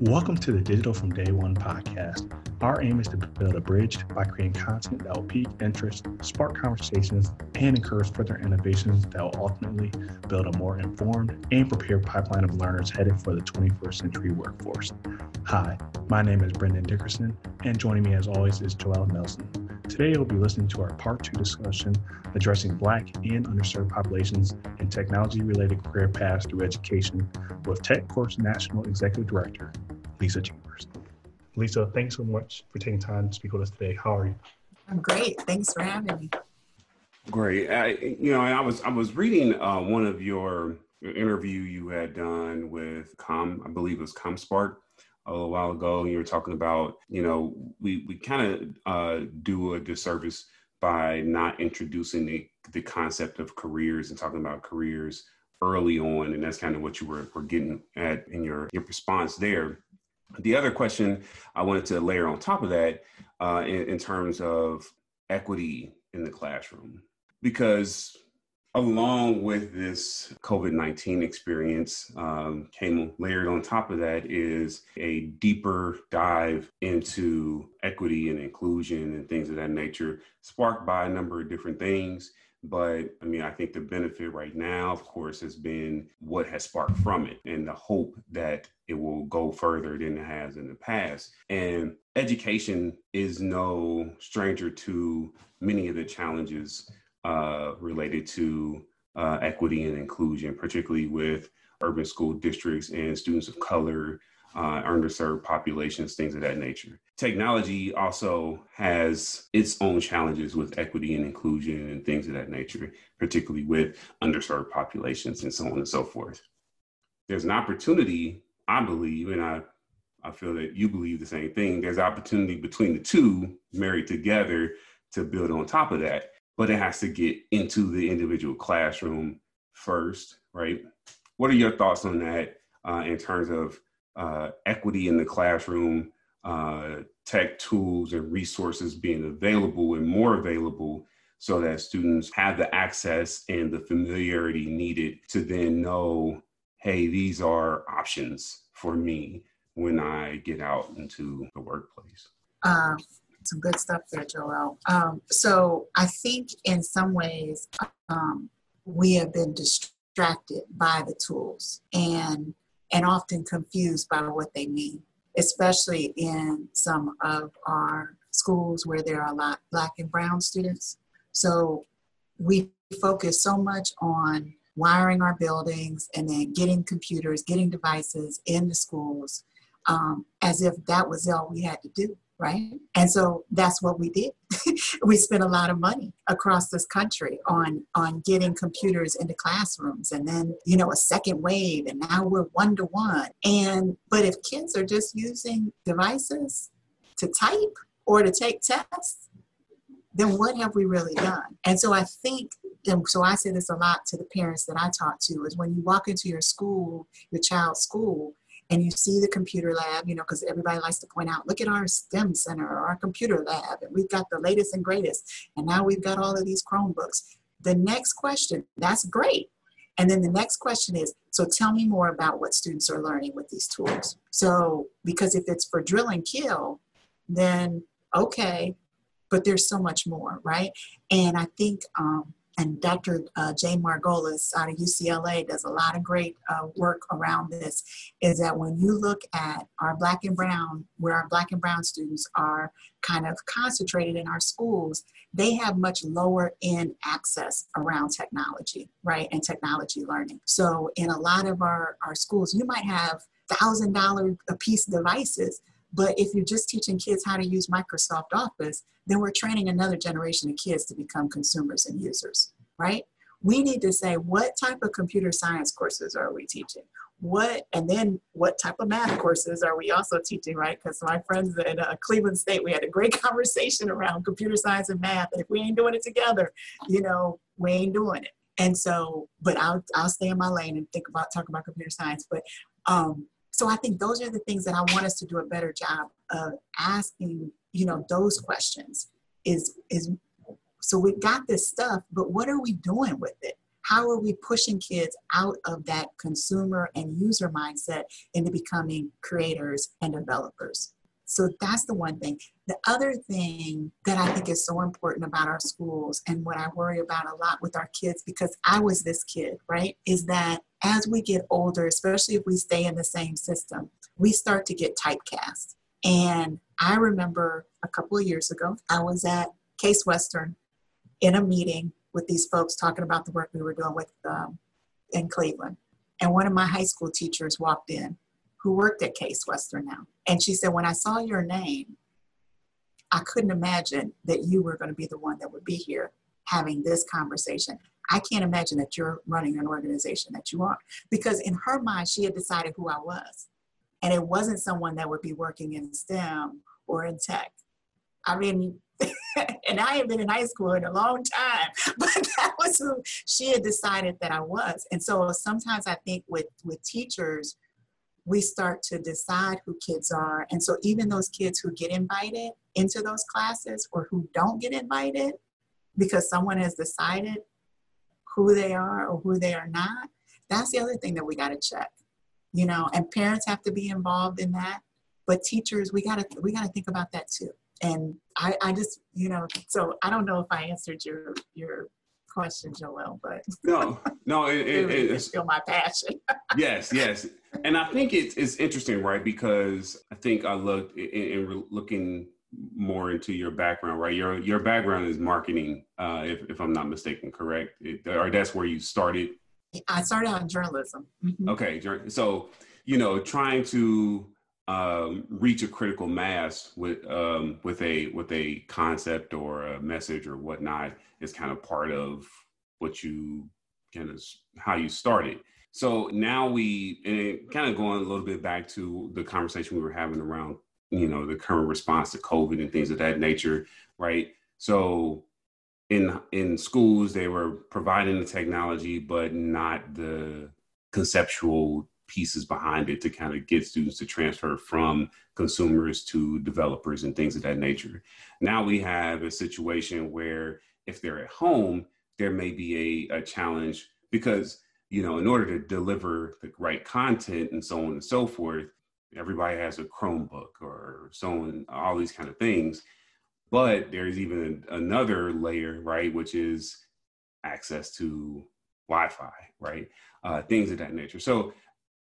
Welcome to the Digital from Day One podcast. Our aim is to build a bridge by creating content that will pique interest, spark conversations, and encourage further innovations that will ultimately build a more informed and prepared pipeline of learners headed for the 21st century workforce. Hi, my name is Brendan Dickerson, and joining me as always is Joelle Nelson. Today, we'll be listening to our part two discussion addressing Black and underserved populations and technology related career paths through education with TechCorps National Executive Director, Lisa Chambers. Lisa, thanks so much for taking time to speak with us today. How are you? I'm great. Thanks for having me. Great. I, you know, I was I was reading uh, one of your, your interview you had done with Com, I believe it was ComSpark, a little while ago, and you were talking about, you know, we we kind of uh, do a disservice by not introducing the the concept of careers and talking about careers early on, and that's kind of what you were, were getting at in your your response there. The other question I wanted to layer on top of that, uh, in, in terms of equity in the classroom, because along with this COVID 19 experience, um, came layered on top of that is a deeper dive into equity and inclusion and things of that nature, sparked by a number of different things. But I mean, I think the benefit right now, of course, has been what has sparked from it and the hope that it will go further than it has in the past. And education is no stranger to many of the challenges uh, related to uh, equity and inclusion, particularly with urban school districts and students of color, uh, underserved populations, things of that nature. Technology also has its own challenges with equity and inclusion and things of that nature, particularly with underserved populations and so on and so forth. There's an opportunity, I believe, and I, I feel that you believe the same thing. There's opportunity between the two married together to build on top of that, but it has to get into the individual classroom first, right? What are your thoughts on that uh, in terms of uh, equity in the classroom, uh, tech tools and resources being available and more available so that students have the access and the familiarity needed to then know, hey, these are options for me when I get out into the workplace. Some good stuff there, Joel. Um, so I think in some ways um, we have been distracted by the tools and and often confused by what they mean, especially in some of our schools where there are a lot black and brown students. So we focus so much on wiring our buildings and then getting computers, getting devices in the schools um, as if that was all we had to do right? And so that's what we did. we spent a lot of money across this country on on getting computers into classrooms and then, you know, a second wave and now we're one to one. And but if kids are just using devices to type or to take tests, then what have we really done? And so I think and so I say this a lot to the parents that I talk to is when you walk into your school, your child's school, and you see the computer lab, you know, because everybody likes to point out, look at our STEM center or our computer lab, and we've got the latest and greatest, and now we've got all of these Chromebooks. The next question, that's great. And then the next question is, so tell me more about what students are learning with these tools. So, because if it's for drill and kill, then okay, but there's so much more, right? And I think um, and Dr. Uh, Jane Margolis out of UCLA does a lot of great uh, work around this, is that when you look at our black and brown, where our black and brown students are kind of concentrated in our schools, they have much lower end access around technology, right, and technology learning. So in a lot of our, our schools, you might have thousand dollar a piece devices, but if you're just teaching kids how to use Microsoft Office, then we're training another generation of kids to become consumers and users, right? We need to say what type of computer science courses are we teaching? What and then what type of math courses are we also teaching, right? Because my friends at uh, Cleveland State, we had a great conversation around computer science and math. And if we ain't doing it together, you know, we ain't doing it. And so, but I'll I'll stay in my lane and think about talking about computer science. But um, so I think those are the things that I want us to do a better job of asking, you know, those questions is is so we've got this stuff, but what are we doing with it? How are we pushing kids out of that consumer and user mindset into becoming creators and developers? So that's the one thing. The other thing that I think is so important about our schools and what I worry about a lot with our kids, because I was this kid, right, is that as we get older, especially if we stay in the same system, we start to get typecast. And I remember a couple of years ago, I was at Case Western in a meeting with these folks talking about the work we were doing with um, in Cleveland. And one of my high school teachers walked in who worked at Case Western now. And she said, When I saw your name, I couldn't imagine that you were going to be the one that would be here having this conversation. I can't imagine that you're running an organization that you are. Because in her mind, she had decided who I was. And it wasn't someone that would be working in STEM or in tech. I mean, and I have been in high school in a long time, but that was who she had decided that I was. And so sometimes I think with with teachers, we start to decide who kids are. And so even those kids who get invited into those classes or who don't get invited because someone has decided who they are or who they are not, that's the other thing that we got to check. You know, and parents have to be involved in that, but teachers, we got to we got to think about that too and I, I just, you know, so I don't know if I answered your your question, Joel, but no, no, it, it, it's still my passion. yes, yes, and I think it's it's interesting, right? Because I think I looked in, in looking more into your background, right? Your your background is marketing, uh, if if I'm not mistaken, correct? It, or that's where you started. I started on journalism. Mm-hmm. Okay, so you know, trying to um, reach a critical mass with um, with a with a concept or a message or whatnot is kind of part of what you kind of how you started. So now we and kind of going a little bit back to the conversation we were having around you know the current response to COVID and things of that nature, right? So in in schools they were providing the technology but not the conceptual pieces behind it to kind of get students to transfer from consumers to developers and things of that nature. Now we have a situation where if they're at home, there may be a, a challenge because, you know, in order to deliver the right content and so on and so forth, everybody has a Chromebook or so all these kind of things. But there's even another layer, right, which is access to Wi-Fi, right, uh, things of that nature. So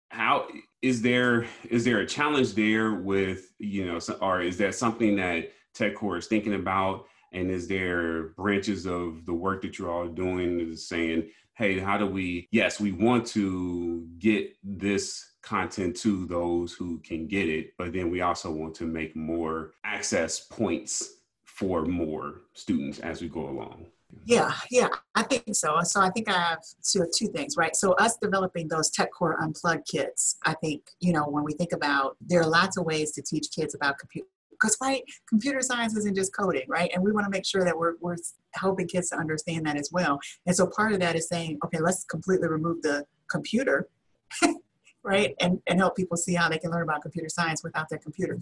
how is there is there a challenge there with you know or is that something that TechCorps is thinking about and is there branches of the work that you're all doing is saying hey how do we yes we want to get this content to those who can get it but then we also want to make more access points for more students as we go along yeah, yeah, I think so. So I think I have two, two things, right? So us developing those TechCorps Unplugged kits, I think, you know, when we think about, there are lots of ways to teach kids about computer, because right, computer science isn't just coding, right? And we want to make sure that we're, we're helping kids to understand that as well. And so part of that is saying, okay, let's completely remove the computer right? And, and help people see how they can learn about computer science without their computer.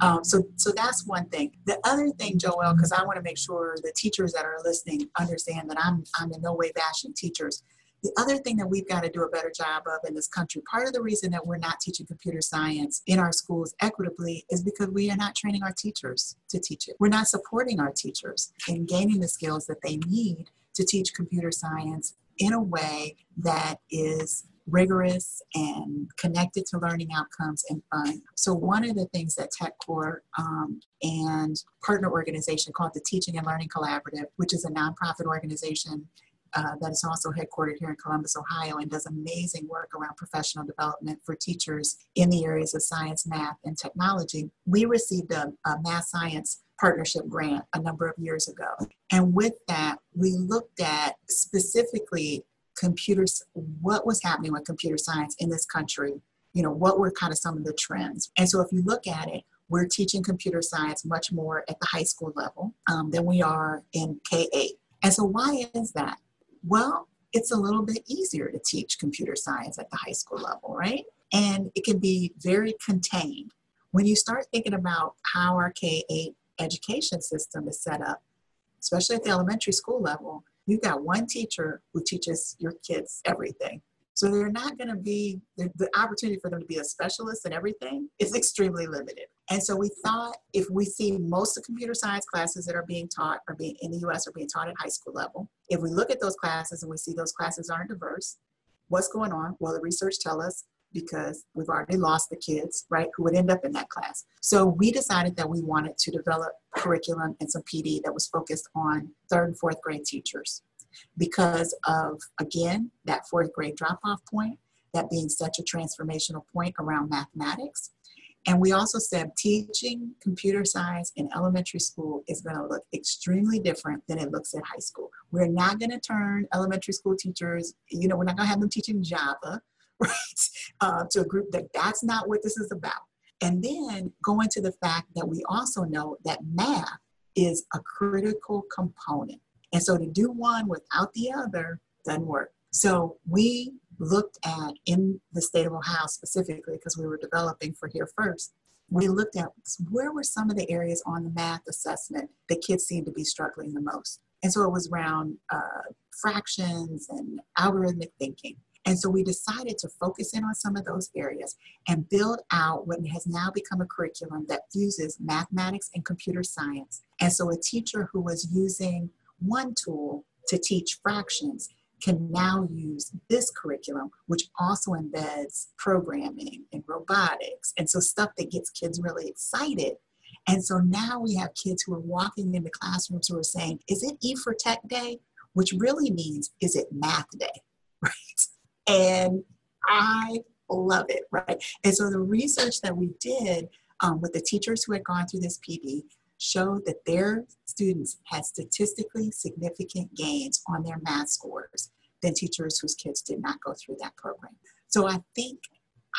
Um, so, so that's one thing. The other thing, Joel, because I want to make sure the teachers that are listening understand that I'm, I'm in no way bashing teachers. The other thing that we've got to do a better job of in this country, part of the reason that we're not teaching computer science in our schools equitably is because we are not training our teachers to teach it. We're not supporting our teachers in gaining the skills that they need to teach computer science in a way that is rigorous and connected to learning outcomes and fun. So one of the things that TechCorps um, and partner organization called the Teaching and Learning Collaborative, which is a nonprofit organization uh, that is also headquartered here in Columbus, Ohio, and does amazing work around professional development for teachers in the areas of science, math, and technology. We received a, a math science partnership grant a number of years ago. And with that, we looked at specifically computers, what was happening with computer science in this country, you know, what were kind of some of the trends. And so if you look at it, we're teaching computer science much more at the high school level um, than we are in K 8. And so why is that? Well, it's a little bit easier to teach computer science at the high school level, right? And it can be very contained. When you start thinking about how our K 8 education system is set up, especially at the elementary school level, You've got one teacher who teaches your kids everything. So they're not going to be, the, the, opportunity for them to be a specialist in everything is extremely limited. And so we thought if we see most of the computer science classes that are being taught are being in the US are being taught at high school level. If we look at those classes and we see those classes aren't diverse, what's going on? Well, the research tell us because we've already lost the kids, right, who would end up in that class. So we decided that we wanted to develop curriculum and some PD that was focused on third and fourth grade teachers because of, again, that fourth grade drop off point, that being such a transformational point around mathematics. And we also said teaching computer science in elementary school is going to look extremely different than it looks at high school. We're not going to turn elementary school teachers, you know, we're not going to have them teaching Java, right, uh, to a group that that's not what this is about. And then going to the fact that we also know that math is a critical component and so to do one without the other doesn't work. So we looked at in the state of Ohio specifically, because we were developing for here first, we looked at where were some of the areas on the math assessment that kids seemed to be struggling the most. And so it was around uh, fractions and algorithmic thinking. And so we decided to focus in on some of those areas and build out what has now become a curriculum that fuses mathematics and computer science. And so a teacher who was using one tool to teach fractions can now use this curriculum, which also embeds programming and robotics. And so stuff that gets kids really excited. And so now we have kids who are walking into classrooms who are saying, is it E for Tech Day? Which really means, is it math day? Right? And I love it, right? And so the research that we did um, with the teachers who had gone through this PD showed that their students had statistically significant gains on their math scores than teachers whose kids did not go through that program. So I think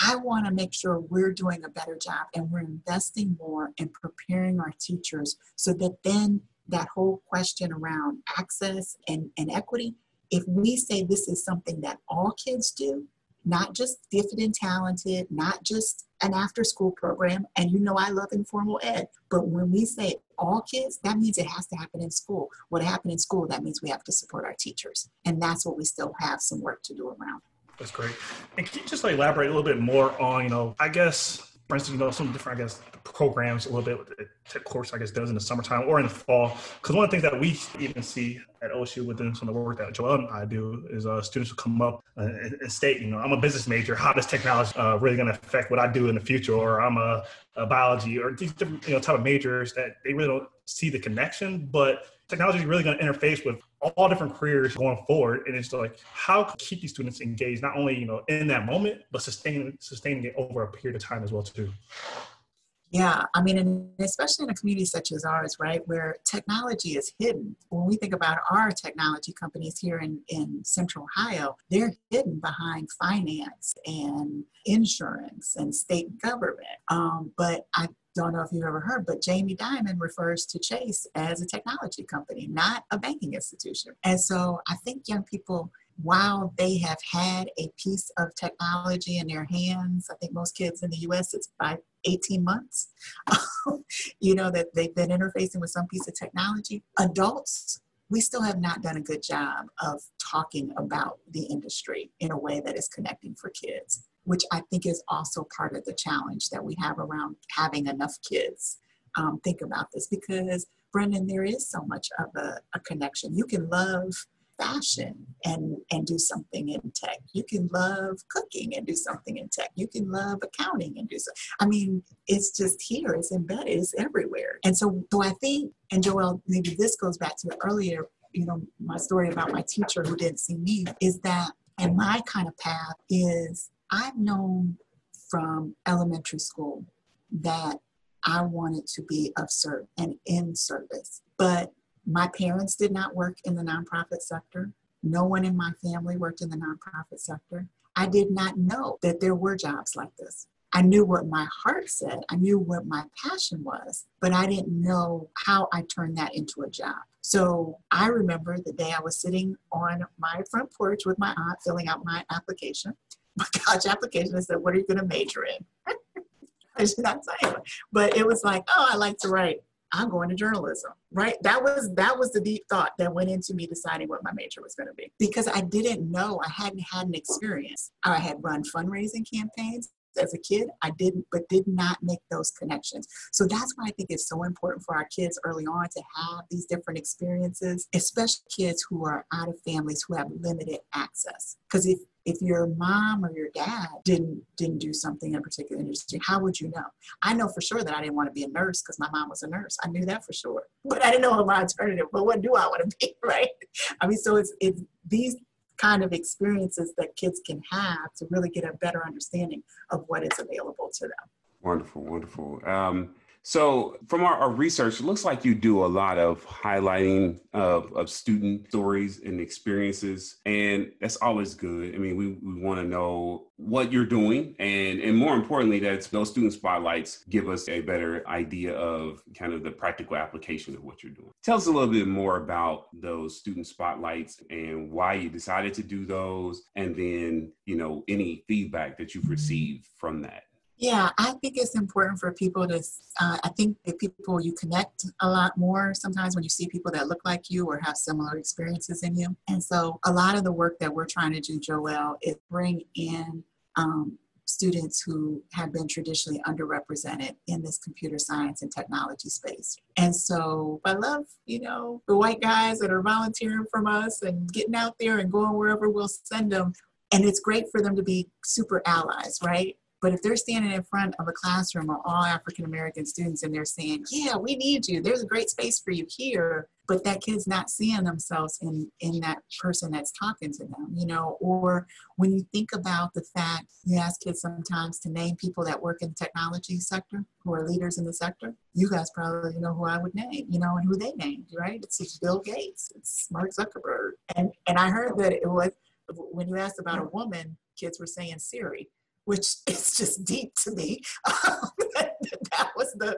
I want to make sure we're doing a better job and we're investing more in preparing our teachers so that then that whole question around access and, and equity, if we say this is something that all kids do, not just gifted and talented, not just an after school program. And you know, I love informal ed, but when we say all kids, that means it has to happen in school. What happened in school, that means we have to support our teachers. And that's what we still have some work to do around. That's great. And can you just elaborate a little bit more on, you know, I guess for instance, you know, some different, I guess, programs a little bit with the TechCorps, I guess, does in the summertime or in the fall. Because one of the things that we even see at OSU within some of the work that Joel and I do is uh, students will come up uh, and state, you know, I'm a business major. How does technology uh, really going to affect what I do in the future? Or I'm a, a biology or these different, you know, type of majors that they really don't see the connection, but technology is really going to interface with all different careers going forward. And it's like, how can keep these students engaged, not only, you know, in that moment, but sustain, sustaining it over a period of time as well, too. Yeah, I mean, and especially in a community such as ours, right, where technology is hidden. When we think about our technology companies here in, in Central Ohio, they're hidden behind finance and insurance and state government. Um, but I don't know if you've ever heard, but Jamie Dimon refers to Chase as a technology company, not a banking institution. And so I think young people, while they have had a piece of technology in their hands, I think most kids in the US, it's by 18 months, you know, that they've been interfacing with some piece of technology. Adults, we still have not done a good job of talking about the industry in a way that is connecting for kids which I think is also part of the challenge that we have around having enough kids um, think about this because Brendan, there is so much of a, a, connection. You can love fashion and and do something in tech. You can love cooking and do something in tech. You can love accounting and do so. I mean, it's just here. It's embedded. It's everywhere. And so, so I think, and Joel, maybe this goes back to the earlier, you know, my story about my teacher who didn't see me is that, and my kind of path is I've known from elementary school that I wanted to be of service and in service. But my parents did not work in the nonprofit sector. No one in my family worked in the nonprofit sector. I did not know that there were jobs like this. I knew what my heart said, I knew what my passion was, but I didn't know how I turned that into a job. So I remember the day I was sitting on my front porch with my aunt filling out my application college application and said, What are you going to major in? I should not say it. But it was like, Oh, I like to write. I'm going to journalism, right? That was that was the deep thought that went into me deciding what my major was going to be because I didn't know, I hadn't had an experience. I had run fundraising campaigns as a kid. I didn't, but did not make those connections. So that's why I think it's so important for our kids early on to have these different experiences, especially kids who are out of families who have limited access. Because if if your mom or your dad didn't didn't do something in particular industry how would you know? I know for sure that i didn't want to be a nurse because my mom was a nurse. I knew that for sure but i didn't know what my alternative but what do i want to be right? I mean so it's it's these kind of experiences that kids can have to really get a better understanding of what is available to them. Wonderful wonderful. Um, so, from our, our, research, it looks like you do a lot of highlighting of, of student stories and experiences, and that's always good. I mean, we, we want to know what you're doing, and and more importantly, that those student spotlights give us a better idea of kind of the practical application of what you're doing. Tell us a little bit more about those student spotlights and why you decided to do those, and then you know any feedback that you've received from that. Yeah, I think it's important for people to. Uh, I think that people you connect a lot more sometimes when you see people that look like you or have similar experiences in you. And so, a lot of the work that we're trying to do, Joel, is bring in um, students who have been traditionally underrepresented in this computer science and technology space. And so I love, you know, the white guys that are volunteering from us and getting out there and going wherever we'll send them. And it's great for them to be super allies, right? But if they're standing in front of a classroom of all African American students and they're saying, Yeah, we need you, there's a great space for you here, but that kid's not seeing themselves in, in that person that's talking to them, you know, or when you think about the fact you ask kids sometimes to name people that work in the technology sector who are leaders in the sector, you guys probably know who I would name, you know, and who they named, right? It's, Bill Gates, it's Mark Zuckerberg. And and I heard that it was when you asked about a woman, kids were saying Siri which is just deep to me. Um, that, that was the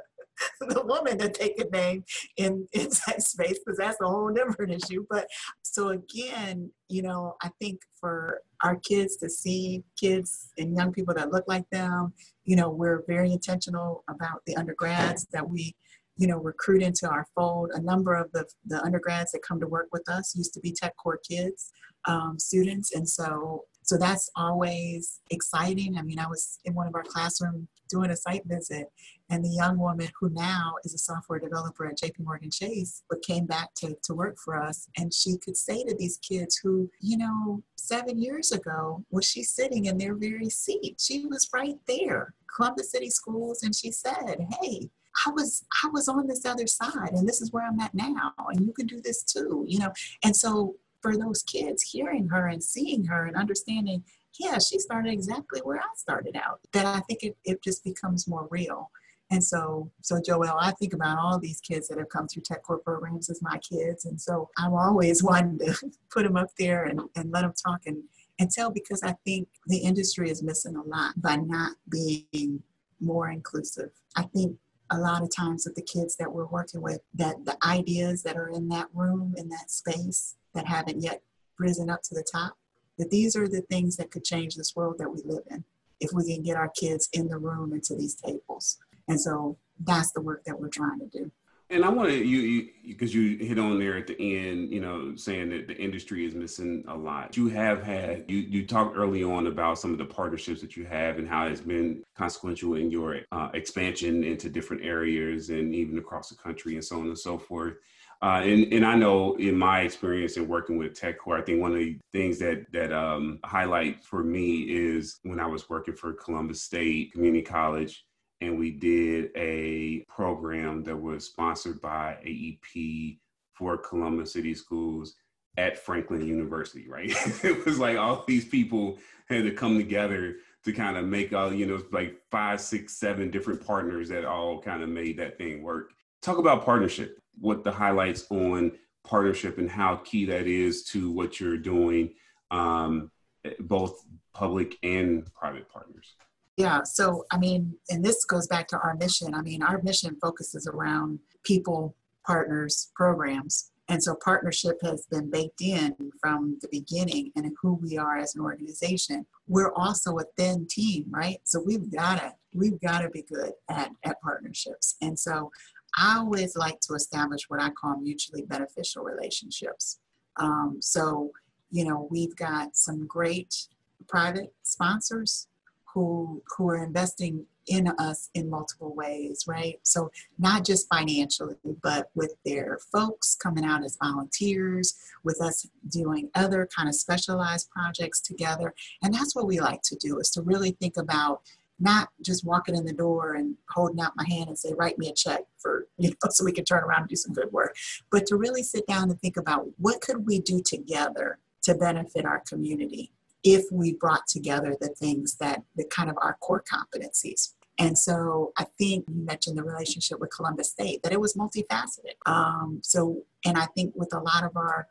the woman that they could name in in sex space because that's a whole different issue. But so again, you know, I think for our kids to see kids and young people that look like them, you know, we're very intentional about the undergrads that we you know, recruit into our fold. A number of the, the undergrads that come to work with us used to be TechCorps Kids um, students. And so so that's always exciting. I mean, I was in one of our classrooms doing a site visit, and the young woman who now is a software developer at JP Morgan Chase, but came back to, to work for us, and she could say to these kids who, you know, seven years ago, was she sitting in their very seat? She was right there, Columbus City Schools, and she said, hey, I was I was on this other side and this is where I'm at now and you can do this too you know and so for those kids hearing her and seeing her and understanding, yeah, she started exactly where I started out, that I think it, it just becomes more real. And so, so Joel, I think about all these kids that have come through TechCorps programs as my kids. And so I'm always wanting to put them up there and, and let them talk and, and tell because I think the industry is missing a lot by not being more inclusive. I think a lot of times with the kids that we're working with, that the ideas that are in that room, in that space, that haven't yet risen up to the top, that these are the things that could change this world that we live in if we can get our kids in the room into these tables. And so that's the work that we're trying to do. And I want to you because you, you, hit on there at the end, you know, saying that the industry is missing a lot. You have had you you talked early on about some of the partnerships that you have and how it's been consequential in your uh, expansion into different areas and even across the country and so on and so forth. Uh, and, and I know in my experience in working with tech TechCorps, I think one of the things that that um, highlight for me is when I was working for Columbus State Community College, and we did a program that was sponsored by AEP for Columbus City Schools at Franklin University. Right, it was like all these people had to come together to kind of make all you know like five, six, seven different partners that all kind of made that thing work. Talk about partnership what the highlights on partnership and how key that is to what you're doing, um, both public and private partners. Yeah, so I mean, and this goes back to our mission. I mean, our mission focuses around people, partners, programs. And so partnership has been baked in from the beginning and who we are as an organization. We're also a thin team, right? So we've gotta, we've gotta be good at, at partnerships. And so I always like to establish what I call mutually beneficial relationships. Um, so, you know, we've got some great private sponsors who who are investing in us in multiple ways, right? So not just financially, but with their folks coming out as volunteers, with us doing other kind of specialized projects together. And that's what we like to do is to really think about not just walking in the door and holding out my hand and say, write me a check for, you know, so we can turn around and do some good work, but to really sit down and think about what could we do together to benefit our community if we brought together the things that the kind of our core competencies. And so I think you mentioned the relationship with Columbus State, that it was multifaceted. Um, so, and I think with a lot of our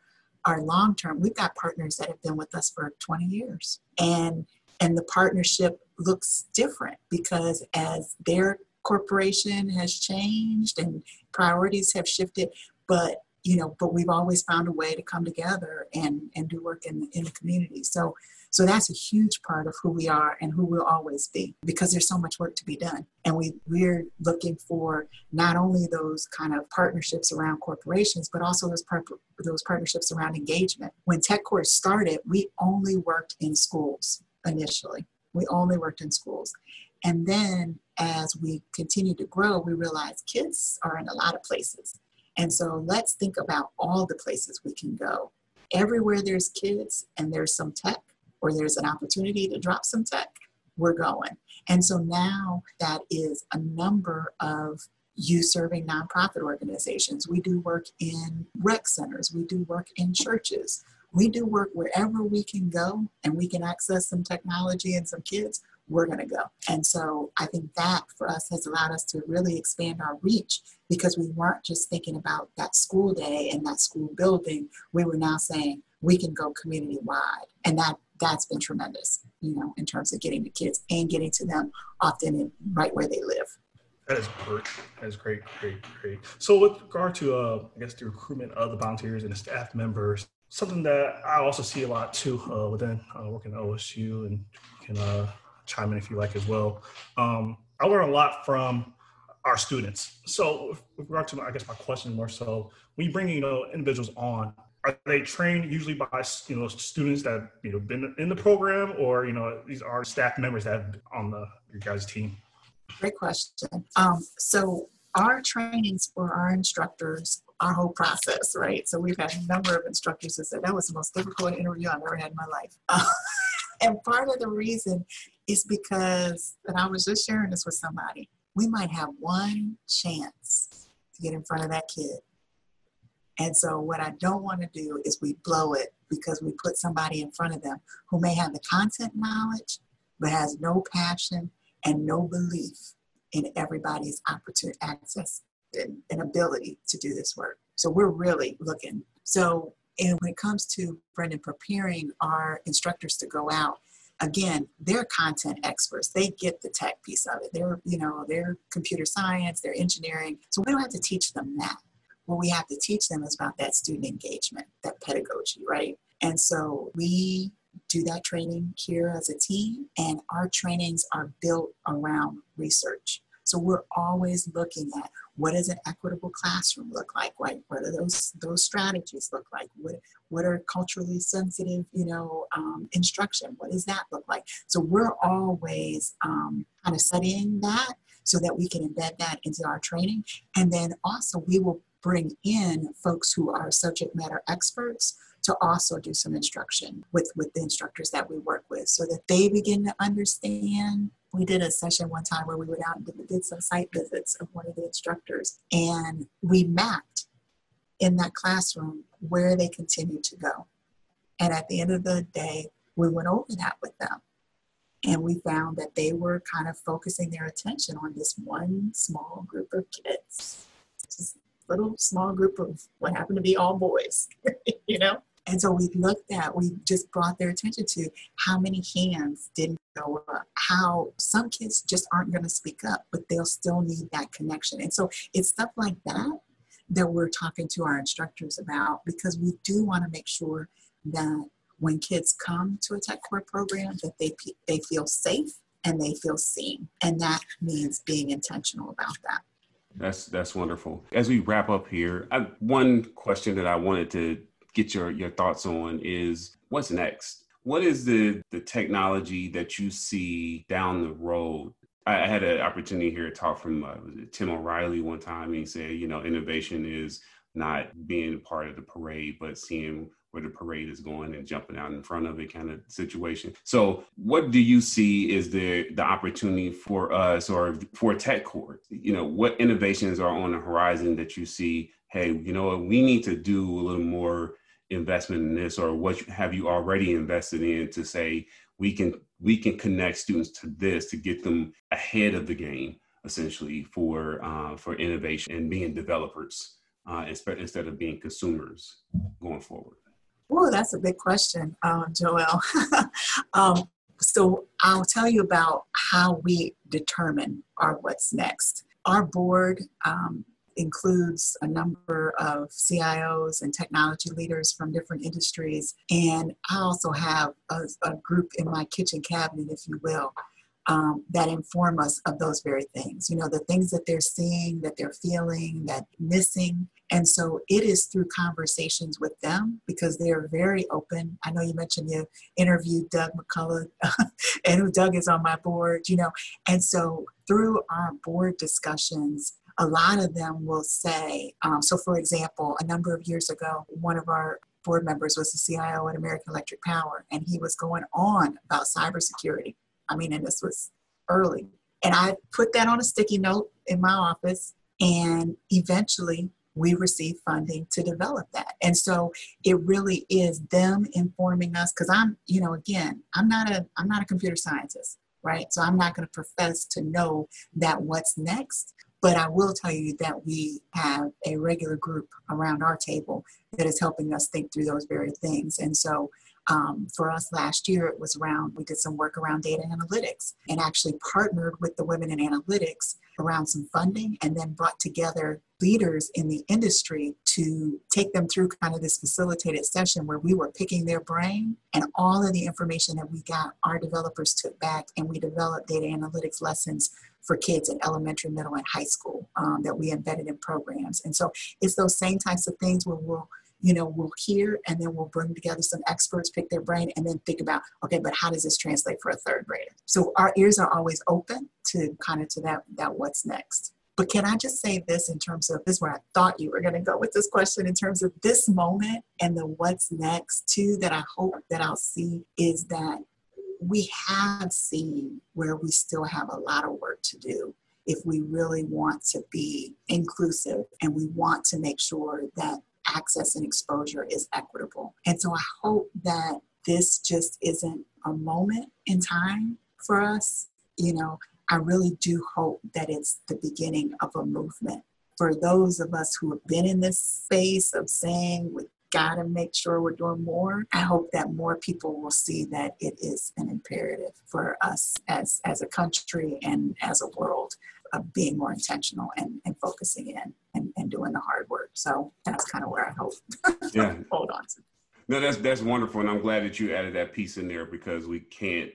our long term, we've got partners that have been with us for 20 years, and and the partnership looks different because as their corporation has changed and priorities have shifted, but you know, but we've always found a way to come together and and do work in in the community. So so that's a huge part of who we are and who we'll always be because there's so much work to be done. And we, we're looking for not only those kind of partnerships around corporations, but also those, par- those partnerships around engagement. When TechCorps started, we only worked in schools initially. We only worked in schools. And then as we continue to grow, we realize kids are in a lot of places. And so let's think about all the places we can go. Everywhere there's kids and there's some tech, or there's an opportunity to drop some tech, we're going. And so now that is a number of youth serving nonprofit organizations. We do work in rec centers, we do work in churches, we do work wherever we can go and we can access some technology and some kids, we're going to go. And so I think that for us has allowed us to really expand our reach because we weren't just thinking about that school day and that school building. We were now saying we can go community wide. And that that's been tremendous, you know, in terms of getting the kids and getting to them often right where they live. That is great. That is great, great, great. So, with regard to, uh, I guess, the recruitment of the volunteers and the staff members, something that I also see a lot too uh, within uh, working at OSU, and can uh, chime in if you like as well. Um, I learn a lot from our students. So, with regard to, I guess, my question more so, when you bring you know individuals on, are they trained usually by you know students that you know been in the program or you know these are staff members that have on the your guys team great question um, so our trainings for our instructors our whole process right so we've had a number of instructors that said that was the most difficult interview i've ever had in my life uh, and part of the reason is because and i was just sharing this with somebody we might have one chance to get in front of that kid and so, what I don't want to do is we blow it because we put somebody in front of them who may have the content knowledge, but has no passion and no belief in everybody's opportunity, access, and, and ability to do this work. So, we're really looking. So, and when it comes to Brendan preparing our instructors to go out, again, they're content experts. They get the tech piece of it. They're, you know, they're computer science, they're engineering. So we don't have to teach them that what we have to teach them is about that student engagement, that pedagogy, right? And so we do that training here as a team, and our trainings are built around research. So we're always looking at what does an equitable classroom look like? Right? What do those those strategies look like? What what are culturally sensitive, you know, um, instruction? What does that look like? So we're always um, kind of studying that so that we can embed that into our training, and then also we will bring in folks who are subject matter experts to also do some instruction with, with the instructors that we work with so that they begin to understand. We did a session one time where we went out and did some site visits of one of the instructors, and we mapped in that classroom where they continued to go. And at the end of the day, we went over that with them. And we found that they were kind of focusing their attention on this one small group of kids little small group of what happened to be all boys, you know? And so we looked at, we just brought their attention to how many hands didn't go up, how some kids just aren't going to speak up, but they'll still need that connection. And so it's stuff like that that we're talking to our instructors about because we do want to make sure that when kids come to a TechCorps program that they, they feel safe and they feel seen. And that means being intentional about that. That's that's wonderful. As we wrap up here, I, one question that I wanted to get your your thoughts on is what's next. What is the the technology that you see down the road? I, I had an opportunity here to talk from uh, Tim O'Reilly one time. And he said, you know, innovation is not being part of the parade, but seeing where the parade is going and jumping out in front of it kind of situation. So what do you see is the the opportunity for us or for TechCorps? You know, what innovations are on the horizon that you see, hey, you know what, we need to do a little more investment in this or what have you already invested in to say we can we can connect students to this to get them ahead of the game essentially for uh, for innovation and being developers uh, instead of being consumers going forward Oh, that's a big question, um, Joel. um, so I'll tell you about how we determine our what's next. Our board um, includes a number of CIOs and technology leaders from different industries, and I also have a, a group in my kitchen cabinet, if you will, um, that inform us of those very things. You know, the things that they're seeing, that they're feeling, that missing. And so it is through conversations with them because they are very open. I know you mentioned you interviewed Doug McCollough, and Doug is on my board, you know. And so through our board discussions, a lot of them will say, um, so for example, a number of years ago, one of our board members was the CIO at American Electric Power, and he was going on about cybersecurity I mean, and this was early. And I put that on a sticky note in my office, and eventually we received funding to develop that. And so it really is them informing us because I'm, you know, again, I'm not a I'm not a computer scientist, right? So I'm not going to profess to know that what's next. But I will tell you that we have a regular group around our table that is helping us think through those very things. And so um, for us last year, it was around, we did some work around data analytics and actually partnered with the women in analytics around some funding and then brought together leaders in the industry to take them through kind of this facilitated session where we were picking their brain and all of the information that we got, our developers took back and we developed data analytics lessons for kids in elementary, middle, and high school um, that we embedded in programs. And so it's those same types of things where we'll you know, we'll hear and then we'll bring together some experts, pick their brain, and then think about, okay, but how does this translate for a third grader? So our ears are always open to kind of to that that what's next. But can I just say this in terms of this where I thought you were to go with this question in terms of this moment and the what's next too that I hope that I'll see is that we have seen where we still have a lot of work to do if we really want to be inclusive and we want to make sure that access and exposure is equitable. And so I hope that this just isn't a moment in time for us. You know, I really do hope that it's the beginning of a movement. For those of us who have been in this space of saying we got to make sure we're doing more, I hope that more people will see that it is an imperative for us as, as a country and as a world of being more intentional and, and focusing in and, and doing the hard work. So that's kind of where I hope yeah. hold on to. No, that's that's wonderful, and I'm glad that you added that piece in there because we can't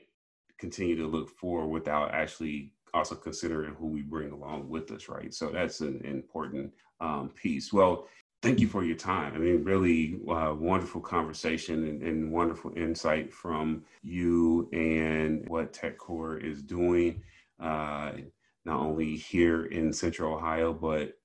continue to look forward without actually also considering who we bring along with us, right? So that's an important um, piece. Well, thank you for your time. I mean, really uh, wonderful conversation and, and, wonderful insight from you and what TechCorps is doing. Uh, not only here in Central Ohio, but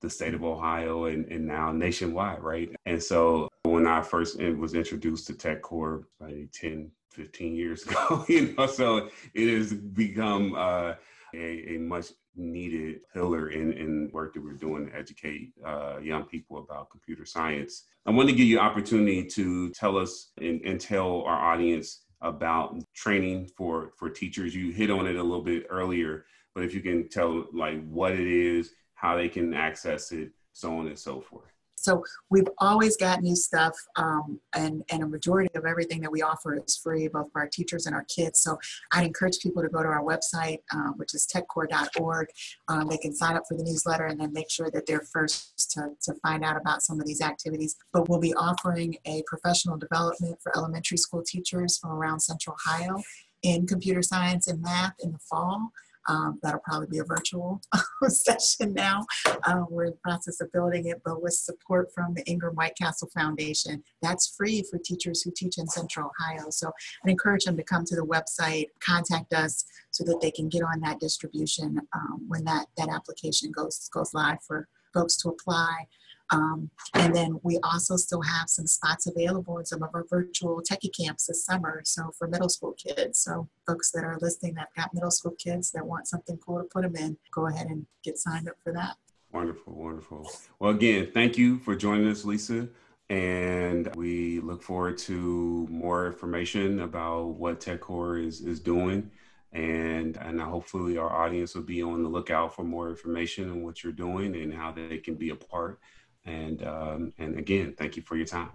the state of Ohio and, and now nationwide, right? And so when I first was introduced to TechCorps, like 10, 15 years ago, you know, so it has become uh, a, a, much needed pillar in, in work that we're doing to educate uh, young people about computer science. I want to give you opportunity to tell us and, and tell our audience about training for, for teachers. You hit on it a little bit earlier, but if you can tell like what it is, how they can access it, so on and so forth. So we've always got new stuff, um, and and a majority of everything that we offer is free, both for our teachers and our kids. So I'd encourage people to go to our website, uh, which is techcorps.org. Um, they can sign up for the newsletter and then make sure that they're first to, to find out about some of these activities. But we'll be offering a professional development for elementary school teachers from around Central Ohio in computer science and math in the fall. Um, that'll probably be a virtual session now. Uh, we're in the process of building it, but with support from the Ingram White Castle Foundation. That's free for teachers who teach in Central Ohio. So I'd encourage them to come to the website, contact us so that they can get on that distribution um, when that, that application goes, goes live for folks to apply. Um, and then we also still have some spots available in some of our virtual techie camps this summer. So for middle school kids, so folks that are listening that got middle school kids that want something cool to put them in, go ahead and get signed up for that. Wonderful, wonderful. Well, again, thank you for joining us, Lisa. And we look forward to more information about what TechCorps is, is doing. And, and hopefully our audience will be on the lookout for more information on what you're doing and how they can be a part and um, and again, thank you for your time.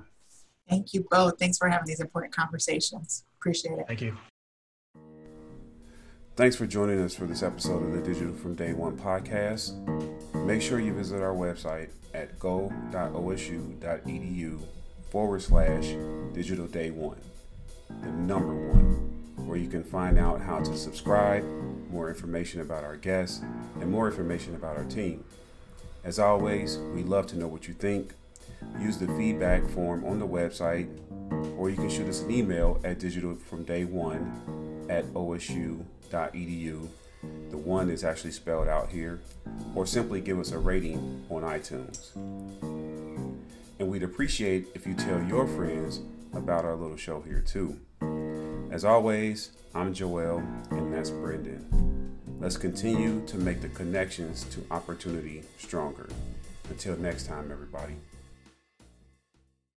Thank you both. Thanks for having these important conversations. Appreciate it. Thank you. Thanks for joining us for this episode of the Digital from Day One podcast. Make sure you visit our website at go.osu.edu forward slash digital day one, the number one, where you can find out how to subscribe, more information about our guests, and more information about our team. As always, we love to know what you think. Use the feedback form on the website, or you can shoot us an email at digitalfromday1 at osu.edu. The one is actually spelled out here, or simply give us a rating on iTunes. And we'd appreciate if you tell your friends about our little show here too. As always, I'm Joel, and that's Brendan. Let's continue to make the connections to opportunity stronger. Until next time, everybody.